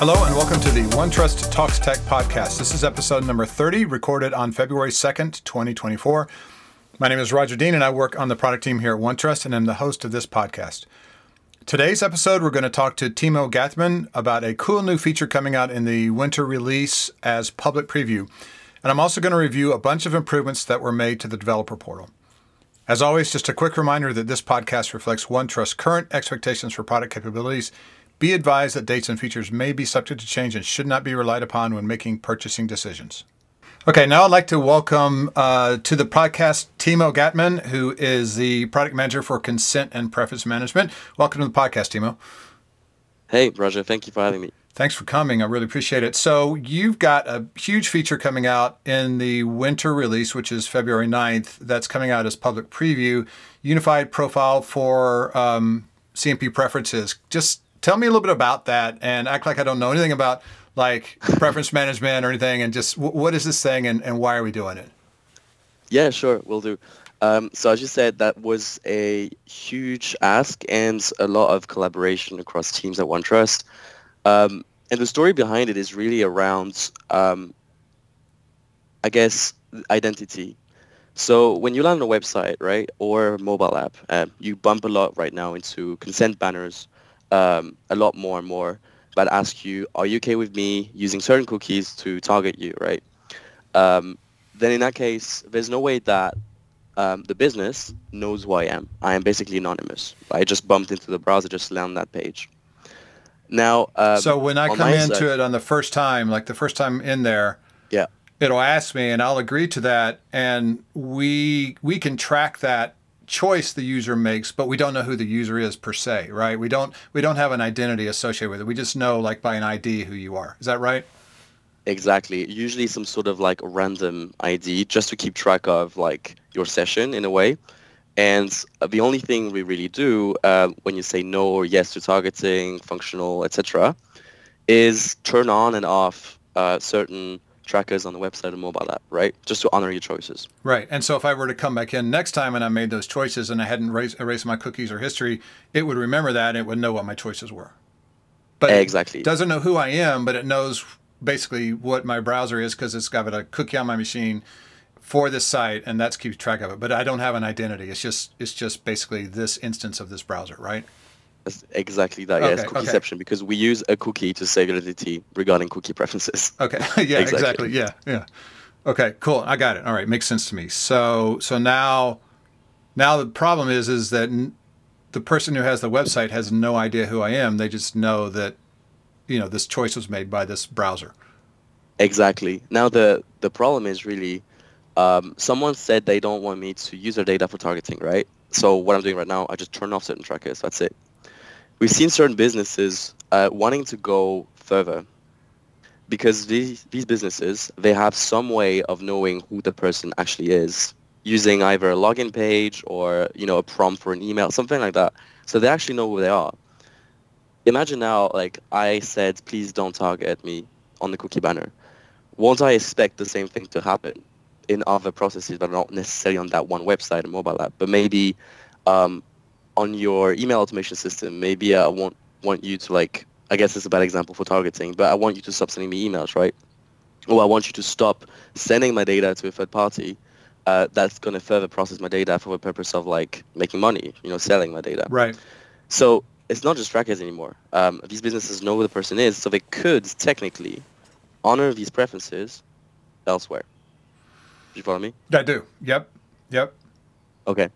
Hello and welcome to the OneTrust Talks Tech podcast. This is episode number 30, recorded on February 2nd, 2024. My name is Roger Dean and I work on the product team here at OneTrust and I'm the host of this podcast. Today's episode, we're going to talk to Timo Gathman about a cool new feature coming out in the winter release as public preview. And I'm also going to review a bunch of improvements that were made to the developer portal. As always, just a quick reminder that this podcast reflects OneTrust's current expectations for product capabilities be advised that dates and features may be subject to change and should not be relied upon when making purchasing decisions. Okay, now I'd like to welcome uh, to the podcast Timo Gathman, who is the product manager for consent and preference management. Welcome to the podcast, Timo. Hey, Roger. Thank you for having me. Thanks for coming. I really appreciate it. So, you've got a huge feature coming out in the winter release, which is February 9th. That's coming out as public preview. Unified profile for um, CMP preferences. Just tell me a little bit about that and act like I don't know anything about like preference management or anything and just w- what is this thing and, and why are we doing it? Yeah, sure, we'll do. Um, so as you said, that was a huge ask and a lot of collaboration across teams at OneTrust. Um, and the story behind it is really around, um, I guess, identity. So when you land on a website, right, or a mobile app, uh, you bump a lot right now into consent banners um, a lot more and more but ask you, are you okay with me using certain cookies to target you, right? Um, then in that case, there's no way that um, the business knows who I am. I am basically anonymous. I just bumped into the browser, just landed that page. Now, um, so when I come into side, it on the first time, like the first time in there, yeah, it'll ask me, and I'll agree to that, and we we can track that choice the user makes, but we don't know who the user is per se, right? We don't we don't have an identity associated with it. We just know like by an ID who you are. Is that right? Exactly. Usually some sort of like random ID just to keep track of like your session in a way. And uh, the only thing we really do uh, when you say no or yes to targeting, functional, etc., is turn on and off uh, certain trackers on the website and mobile app, right? Just to honor your choices. Right. And so if I were to come back in next time and I made those choices and I hadn't erased, erased my cookies or history, it would remember that and it would know what my choices were. But exactly. it doesn't know who I am, but it knows basically what my browser is because it's got a cookie on my machine for this site and that's keeps track of it. But I don't have an identity. It's just it's just basically this instance of this browser, right? Exactly that. Okay, yes, cookieception okay. because we use a cookie to save identity regarding cookie preferences. Okay. yeah. Exactly. exactly. Yeah. Yeah. Okay. Cool. I got it. All right. Makes sense to me. So so now now the problem is is that n- the person who has the website has no idea who I am. They just know that you know this choice was made by this browser. Exactly. Now the the problem is really um, someone said they don't want me to use their data for targeting, right? So what I'm doing right now, I just turn off certain trackers. That's it we've seen certain businesses uh, wanting to go further because these, these businesses, they have some way of knowing who the person actually is using either a login page or, you know, a prompt for an email, something like that. So they actually know who they are. Imagine now, like I said, please don't target me on the cookie banner. Won't I expect the same thing to happen in other processes that are not necessarily on that one website and mobile app, but maybe um, on your email automation system, maybe I want want you to like I guess it's a bad example for targeting, but I want you to stop sending me emails, right? Or I want you to stop sending my data to a third party uh, that's going to further process my data for the purpose of like making money, you know, selling my data. Right. So it's not just trackers anymore. Um, these businesses know who the person is, so they could technically honor these preferences elsewhere. Do you follow me? I do. Yep. Yep. Okay.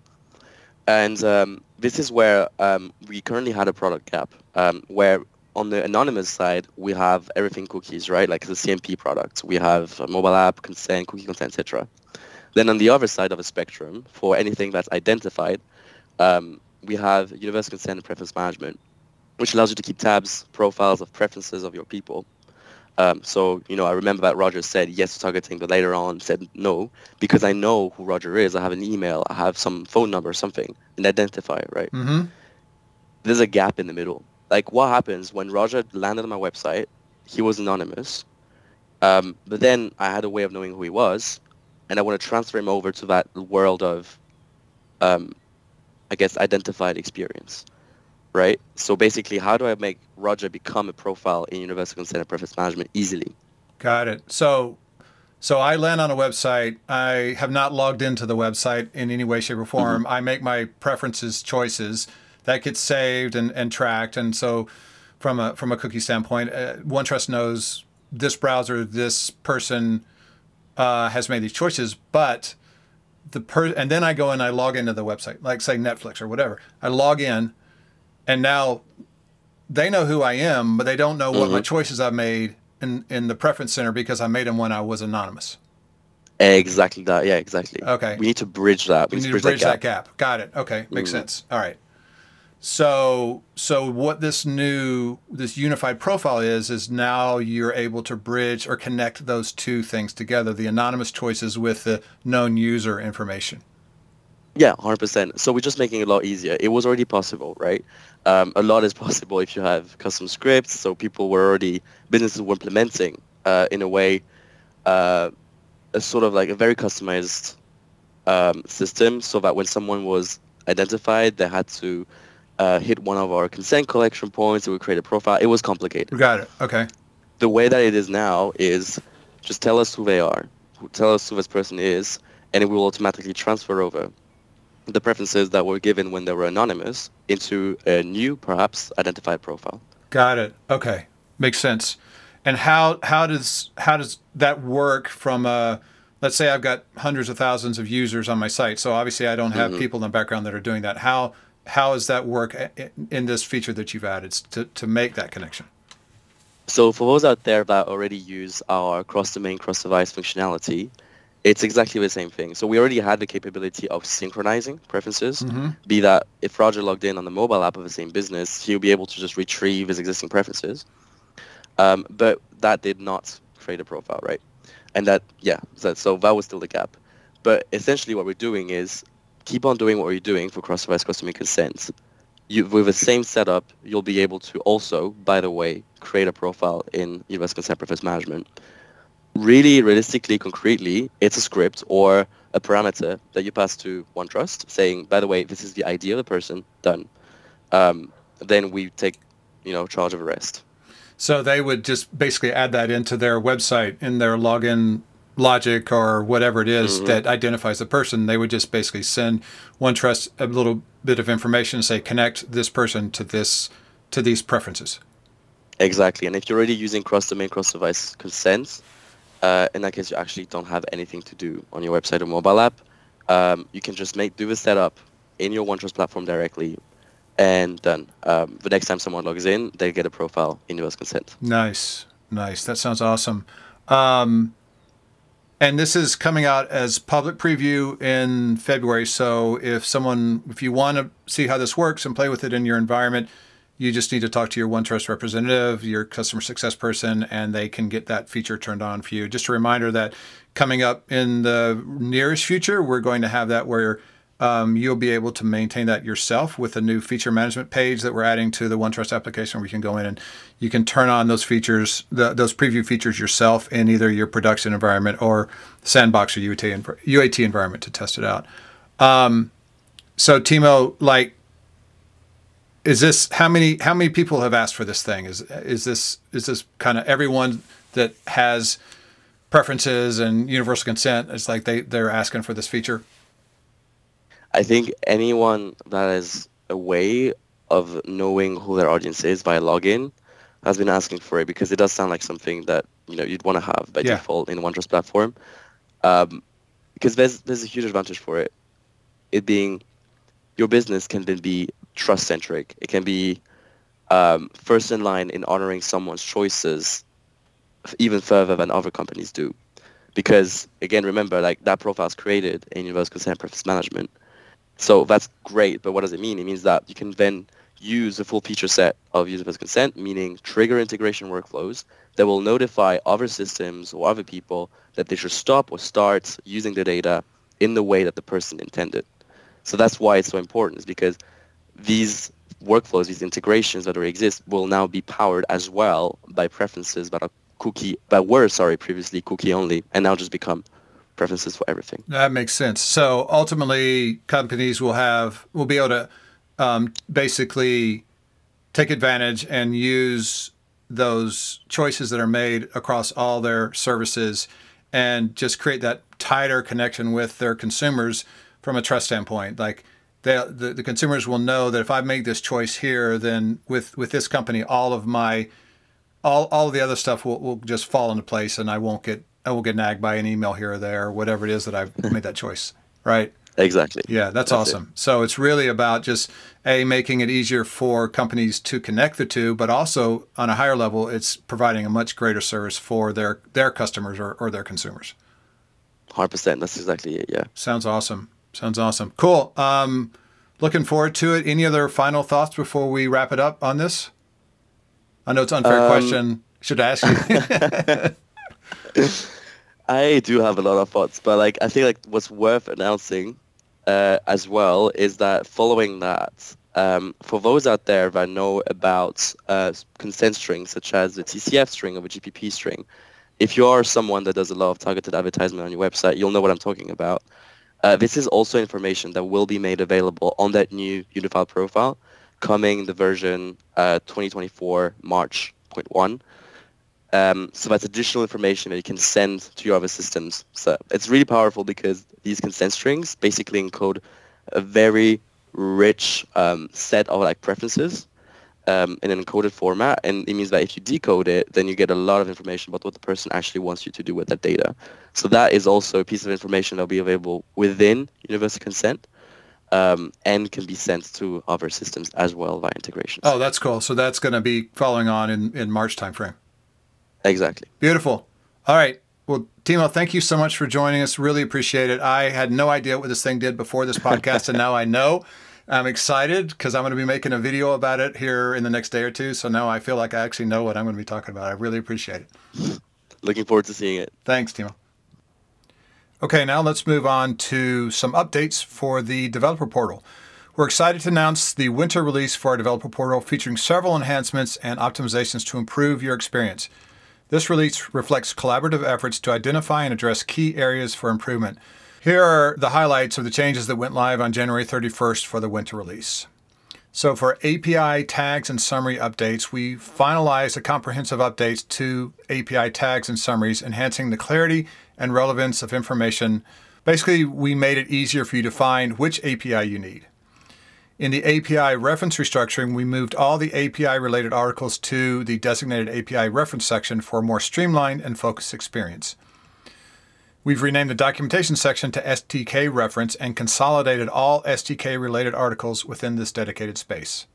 And um, this is where um, we currently had a product gap, um, where on the anonymous side, we have everything cookies, right? Like the CMP product. We have mobile app, consent, cookie consent, etc. Then on the other side of the spectrum, for anything that's identified, um, we have universal consent and preference management, which allows you to keep tabs, profiles of preferences of your people. Um, so, you know, I remember that Roger said yes to targeting, but later on said no because I know who Roger is. I have an email, I have some phone number, or something, an identifier, right? Mm-hmm. There's a gap in the middle. Like, what happens when Roger landed on my website? He was anonymous, um, but then I had a way of knowing who he was, and I want to transfer him over to that world of, um, I guess, identified experience. Right? So basically, how do I make Roger become a profile in Universal Consent and Preference Management easily? Got it. So, so I land on a website. I have not logged into the website in any way, shape, or form. Mm-hmm. I make my preferences choices that gets saved and, and tracked. And so, from a from a cookie standpoint, uh, OneTrust knows this browser, this person uh, has made these choices, but the per and then I go and I log into the website, like say Netflix or whatever. I log in, and now they know who I am, but they don't know what mm-hmm. my choices I've made in in the preference center because I made them when I was anonymous. Exactly that. Yeah, exactly. Okay. We need to bridge that. We, we need to bridge, bridge that, gap. that, gap. Got it. Okay, makes mm-hmm. sense. All right. So so what this new this unified profile is is now you're able to bridge or connect those two things together, the anonymous choices with the known user information. Yeah, 100%. So we're just making it a lot easier. It was already possible, right? Um, a lot is possible if you have custom scripts. So people were already, businesses were implementing uh, in a way uh, a sort of like a very customized um, system so that when someone was identified, they had to uh, hit one of our consent collection points. It would create a profile. It was complicated. Got it. Okay. The way that it is now is just tell us who they are, tell us who this person is, and it will automatically transfer over the preferences that were given when they were anonymous into a new, perhaps identified profile. Got it. Okay, makes sense. And how how does how does that work from a let's say I've got hundreds of thousands of users on my site. So obviously I don't have mm-hmm. people in the background that are doing that. How how does that work in this feature that you've added to, to make that connection? So for those out there that already use our cross-domain, cross-device functionality, it's exactly the same thing. So we already had the capability of synchronizing preferences, mm-hmm. be that if Roger logged in on the mobile app of the same business, he'll be able to just retrieve his existing preferences. Um, but that did not create a profile, right? And that, yeah, so, so that was still the gap. But essentially what we're doing is keep on doing what you're doing for cross-device customer consent. You, with the same setup, you'll be able to also, by the way, create a profile in Universal Consent Preference Management. Really, realistically, concretely, it's a script or a parameter that you pass to OneTrust saying, by the way, this is the ID of the person, done. Um, then we take, you know, charge of arrest. So they would just basically add that into their website in their login logic or whatever it is mm-hmm. that identifies the person, they would just basically send OneTrust a little bit of information and say connect this person to this to these preferences. Exactly, and if you're already using cross-domain, cross-device consent, uh, in that case, you actually don't have anything to do on your website or mobile app. Um, you can just make do the setup in your OneTrust platform directly, and then um, the next time someone logs in, they get a profile in US consent. Nice, nice. That sounds awesome. Um, and this is coming out as public preview in February. So if someone, if you want to see how this works and play with it in your environment, you just need to talk to your OneTrust representative, your customer success person, and they can get that feature turned on for you. Just a reminder that coming up in the nearest future, we're going to have that where um, you'll be able to maintain that yourself with a new feature management page that we're adding to the OneTrust application where you can go in and you can turn on those features, the, those preview features yourself in either your production environment or sandbox or UAT, UAT environment to test it out. Um, so Timo, like, is this how many how many people have asked for this thing? Is is this is this kind of everyone that has preferences and universal consent? It's like they they're asking for this feature. I think anyone that has a way of knowing who their audience is via login has been asking for it because it does sound like something that you know you'd want to have by yeah. default in OneTrust platform. Um, because there's there's a huge advantage for it. It being your business can then be trust centric. It can be um, first in line in honoring someone's choices even further than other companies do. Because again, remember, like that profile is created in Universal Consent Preference Management. So that's great, but what does it mean? It means that you can then use a full feature set of user-based consent, meaning trigger integration workflows that will notify other systems or other people that they should stop or start using the data in the way that the person intended. So that's why it's so important, is because these workflows, these integrations that already exist, will now be powered as well by preferences that are cookie, that were sorry previously cookie only, and now just become preferences for everything. That makes sense. So ultimately, companies will have will be able to um, basically take advantage and use those choices that are made across all their services and just create that tighter connection with their consumers from a trust standpoint. Like they, the, the consumers will know that if I make this choice here, then with, with this company, all of my all, all of the other stuff will, will just fall into place and I won't get I won't get nagged by an email here or there or whatever it is that I've mm-hmm. made that choice. Right. Exactly. Yeah, that's, that's awesome. It. So it's really about just a making it easier for companies to connect the two, but also on a higher level, it's providing a much greater service for their their customers or, or their consumers. Hundred percent. That's exactly it. Yeah. Sounds awesome. Sounds awesome. Cool. Um, looking forward to it. Any other final thoughts before we wrap it up on this? I know it's an unfair um, question. Should I ask you? I do have a lot of thoughts, but like I think like what's worth announcing uh, as well is that following that, um, for those out there that know about uh, consent strings such as the TCF string or the GPP string, if you are someone that does a lot of targeted advertisement on your website, you'll know what I'm talking about. Uh, this is also information that will be made available on that new unified profile coming the version uh, 2024 March 0.1. Um, so that's additional information that you can send to your other systems. So it's really powerful because these consent strings basically encode a very rich um, set of like preferences um, in an encoded format, and it means that if you decode it, then you get a lot of information about what the person actually wants you to do with that data. So that is also a piece of information that will be available within universal consent. Um, and can be sent to other systems as well via integration. Oh, that's cool. So that's going to be following on in, in March timeframe. Exactly. Beautiful. All right. Well, Timo, thank you so much for joining us. Really appreciate it. I had no idea what this thing did before this podcast, and now I know. I'm excited because I'm going to be making a video about it here in the next day or two. So now I feel like I actually know what I'm going to be talking about. I really appreciate it. Looking forward to seeing it. Thanks, Timo. Okay, now let's move on to some updates for the developer portal. We're excited to announce the winter release for our developer portal featuring several enhancements and optimizations to improve your experience. This release reflects collaborative efforts to identify and address key areas for improvement. Here are the highlights of the changes that went live on January 31st for the winter release. So, for API tags and summary updates, we finalized a comprehensive updates to API tags and summaries, enhancing the clarity and relevance of information. Basically, we made it easier for you to find which API you need. In the API reference restructuring, we moved all the API related articles to the designated API reference section for a more streamlined and focused experience. We've renamed the documentation section to SDK reference and consolidated all SDK related articles within this dedicated space.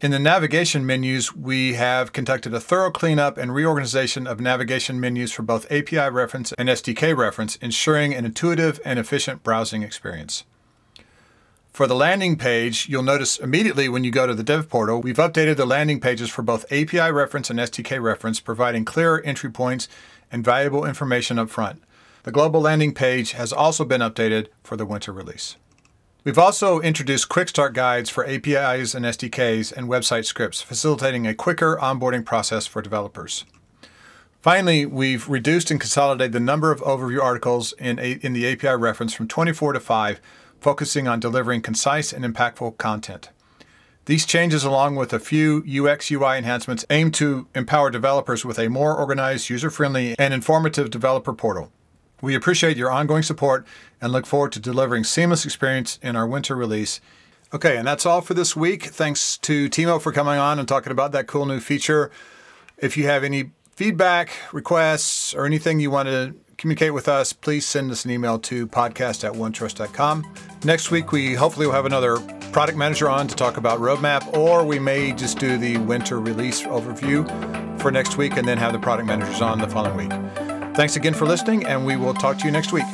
In the navigation menus, we have conducted a thorough cleanup and reorganization of navigation menus for both API reference and SDK reference, ensuring an intuitive and efficient browsing experience. For the landing page, you'll notice immediately when you go to the dev portal, we've updated the landing pages for both API reference and SDK reference, providing clearer entry points and valuable information up front. The global landing page has also been updated for the winter release. We've also introduced quick start guides for APIs and SDKs and website scripts, facilitating a quicker onboarding process for developers. Finally, we've reduced and consolidated the number of overview articles in, in the API reference from 24 to 5 focusing on delivering concise and impactful content. These changes, along with a few UX UI enhancements, aim to empower developers with a more organized, user friendly, and informative developer portal. We appreciate your ongoing support and look forward to delivering seamless experience in our winter release. Okay, and that's all for this week. Thanks to Timo for coming on and talking about that cool new feature. If you have any feedback, requests, or anything you want to communicate with us, please send us an email to podcast at onetrust.com. Next week, we hopefully will have another product manager on to talk about roadmap, or we may just do the winter release overview for next week and then have the product managers on the following week. Thanks again for listening, and we will talk to you next week.